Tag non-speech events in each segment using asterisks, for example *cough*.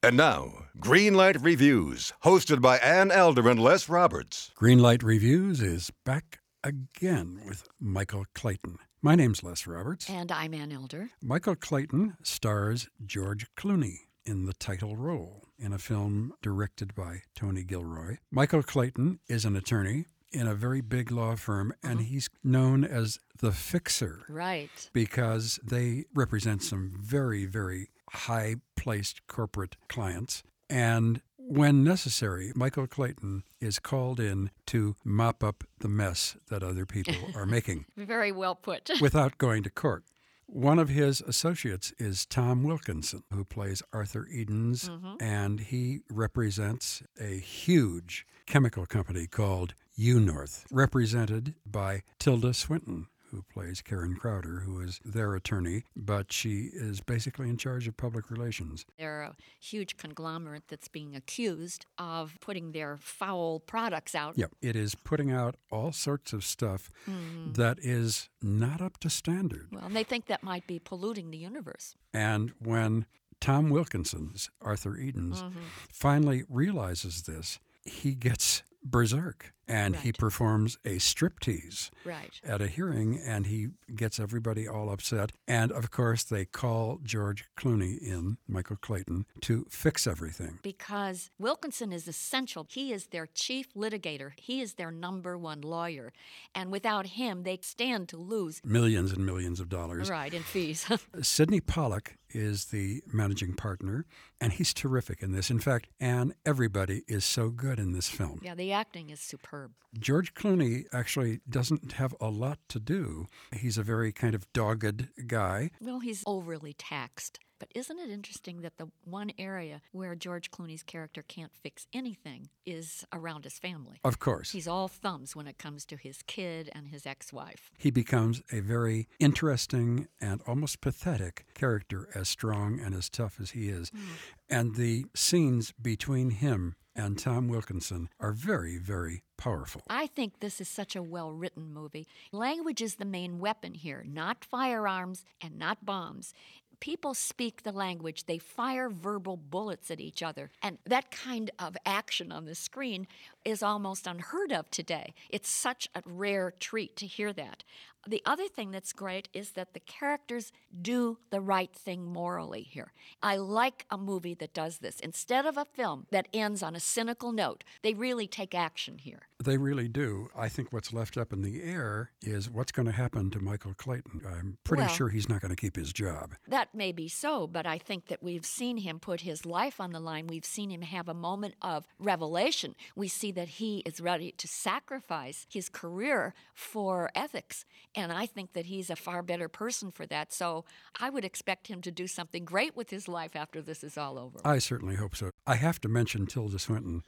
And now, Greenlight Reviews, hosted by Ann Elder and Les Roberts. Greenlight Reviews is back again with Michael Clayton. My name's Les Roberts. And I'm Ann Elder. Michael Clayton stars George Clooney in the title role in a film directed by Tony Gilroy. Michael Clayton is an attorney in a very big law firm, and mm-hmm. he's known as the fixer Right. because they represent some very, very high placed corporate clients. And when necessary, Michael Clayton is called in to mop up the mess that other people *laughs* are making Very well put. *laughs* without going to court. One of his associates is Tom Wilkinson, who plays Arthur Edens, mm-hmm. and he represents a huge chemical company called U North, represented by Tilda Swinton, who plays Karen Crowder, who is their attorney, but she is basically in charge of public relations. They're a huge conglomerate that's being accused of putting their foul products out. Yep, it is putting out all sorts of stuff hmm. that is not up to standard. Well, and they think that might be polluting the universe. And when Tom Wilkinson's Arthur Edens mm-hmm. finally realizes this, he gets berserk and he performs a striptease Right. at a hearing and he gets everybody all upset. And of course, they call George Clooney in, Michael Clayton, to fix everything. Because Wilkinson is essential. He is their chief litigator, he is their number one lawyer. And without him, they stand to lose. Millions and millions of dollars. Right, in fees. *laughs* Sydney Pollack is the managing partner, and he's terrific in this. In fact, and everybody is so good in this film. yeah, the acting is superb. George Clooney actually doesn't have a lot to do. He's a very kind of dogged guy. Well, he's overly taxed. But isn't it interesting that the one area where George Clooney's character can't fix anything is around his family? Of course, He's all thumbs when it comes to his kid and his ex wife. he becomes a very interesting and almost pathetic character, as strong and as tough as he is. Hmm. And the scenes between him and Tom Wilkinson are very, very powerful. I think this is such a well written movie. Language is the main weapon here, not firearms and not bombs. People speak the language, they fire verbal bullets at each other. And that kind of action on the screen is almost unheard of today. It's such a rare treat to hear that. The other thing that's great is that the characters do the right thing morally here. I like a movie that does this. Instead of a film that ends on a cynical note, they really take action here. They really do. I think what's left up in the air is what's going to happen to Michael Clayton. I'm pretty Well- sure he's not going to keep his job. That may be so, but I think that we've seen him put his life on the line. We've seen him have a moment of revelation. We see that he is ready to sacrifice his career for ethics. And I think that he's a far better person for that. So I would expect him to do something great with his life after this is all over. I certainly hope so. I have to mention Tilda Swinton.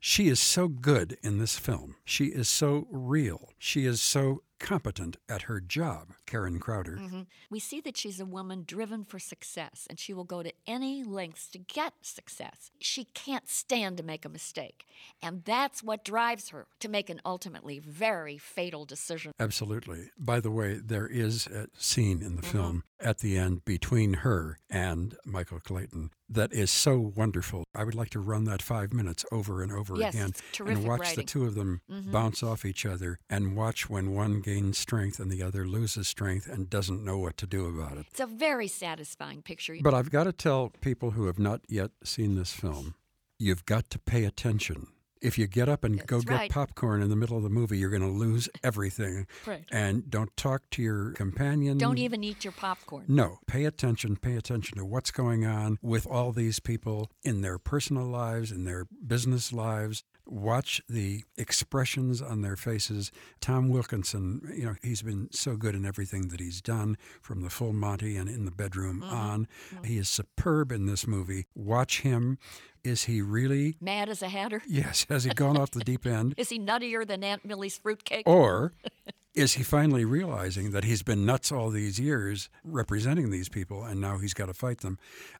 She is so good in this film. She is so real. She is so competent at her job, Karen Crowder. Mm-hmm. We see that she's a woman driven for success, and she will go to any lengths to get success. She can't stand to make a mistake, and that's what drives her to make an ultimately very fatal decision. Absolutely. By the way, there is a scene in the mm-hmm. film at the end between her and Michael Clayton that is so wonderful. I would like to run that five minutes over and over Yes, again and watch writing. the two of them mm-hmm. bounce off each other and watch when one gains strength and the other loses strength and doesn't know what to do about it. It's a very satisfying picture. But I've got to tell people who have not yet seen this film, you've got to pay attention. If you get up and go That's get popcorn in the middle of the movie, you're going to lose *laughs* everything. Right. And don't talk to your companion. Don't even eat your popcorn. No, pay attention. Pay attention to what's going on with all these people in their personal lives, in their business lives. Watch the expressions on their faces. Tom Wilkinson, you know, he's been so good in everything that he's done from the full Monty and in the bedroom mm-hmm. on. Mm-hmm. He is superb in this movie. Watch him. Is he really? Mad as a hatter? Yes. Has he gone off the deep end? *laughs* Is he nuttier than Aunt Millie's fruitcake? Or *laughs* is he finally realizing that he's been nuts all these years representing these people and now he's got to fight them?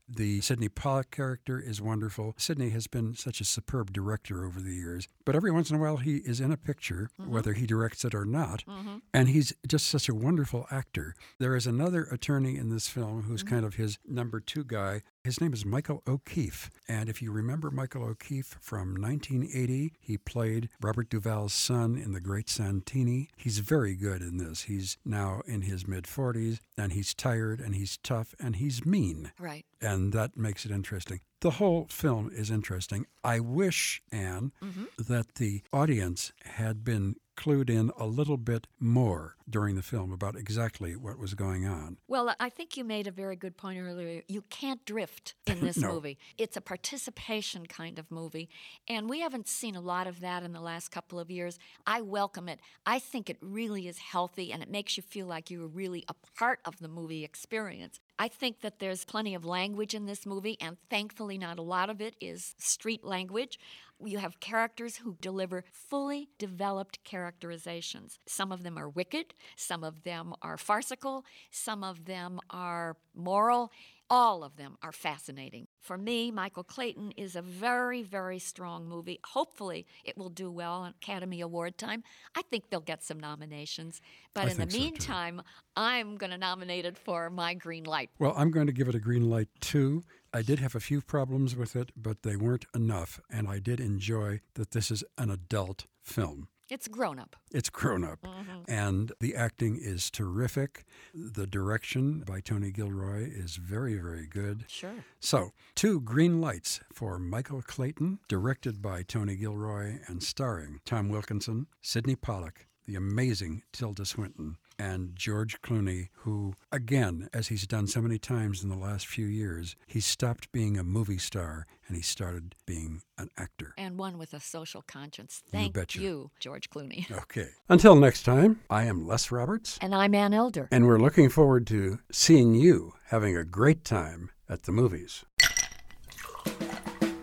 The Sydney Pollack character is wonderful. Sydney has been such a superb director over the years, but every once in a while he is in a picture, mm-hmm. whether he directs it or not, mm-hmm. and he's just such a wonderful actor. There is another attorney in this film who's mm-hmm. kind of his number two guy, His name is Michael O'Keefe. And if you remember Michael O'Keefe from 1980, he played Robert Duvall's son in The Great Santini. He's very good in this. He's now in his mid 40s, and he's tired, and he's tough, and he's mean. Right. And that makes it interesting. The whole film is interesting. I wish, Ann, Mm-hmm. that the audience had been clued in a little bit more during the film about exactly what was going on. Well, I think you made a very good point earlier. You can't drift in *laughs* this No. movie. It's a participation kind of movie, and we haven't seen a lot of that in the last couple of years. I welcome it. I think it really is healthy, and it makes you feel like you're really a part of the movie experience. I think that there's plenty of language in this movie, and thankfully, not a lot of it is street language. You have characters who deliver fully developed characterizations. Some of them are wicked, some of them are farcical, some of them are moral. All of them are fascinating. For me, Michael Clayton is a very, very strong movie. Hopefully, it will do well on Academy Award time. I think they'll get some nominations. But I in the think so, meantime, I'm going to nominate it for my green light. Well, I'm going to give it a green light too. I did have a few problems with it, but they weren't enough, and I did enjoy that this is an adult film. It's grown up. It's grown up, mm-hmm. and the acting is terrific. The direction by Tony Gilroy is very, very good. Sure. So, two green lights for Michael Clayton, directed by Tony Gilroy and starring Tom Wilkinson, Sydney Pollack, the amazing Tilda Swinton, and George Clooney, who, again, as he's done so many times in the last few years, he stopped being a movie star and he started being an actor. And one with a social conscience. Thank betcha. you, George Clooney. *laughs* Okay. Until next time, I am Les Roberts, And I'm Ann Elder. and we're looking forward to seeing you having a great time at the movies.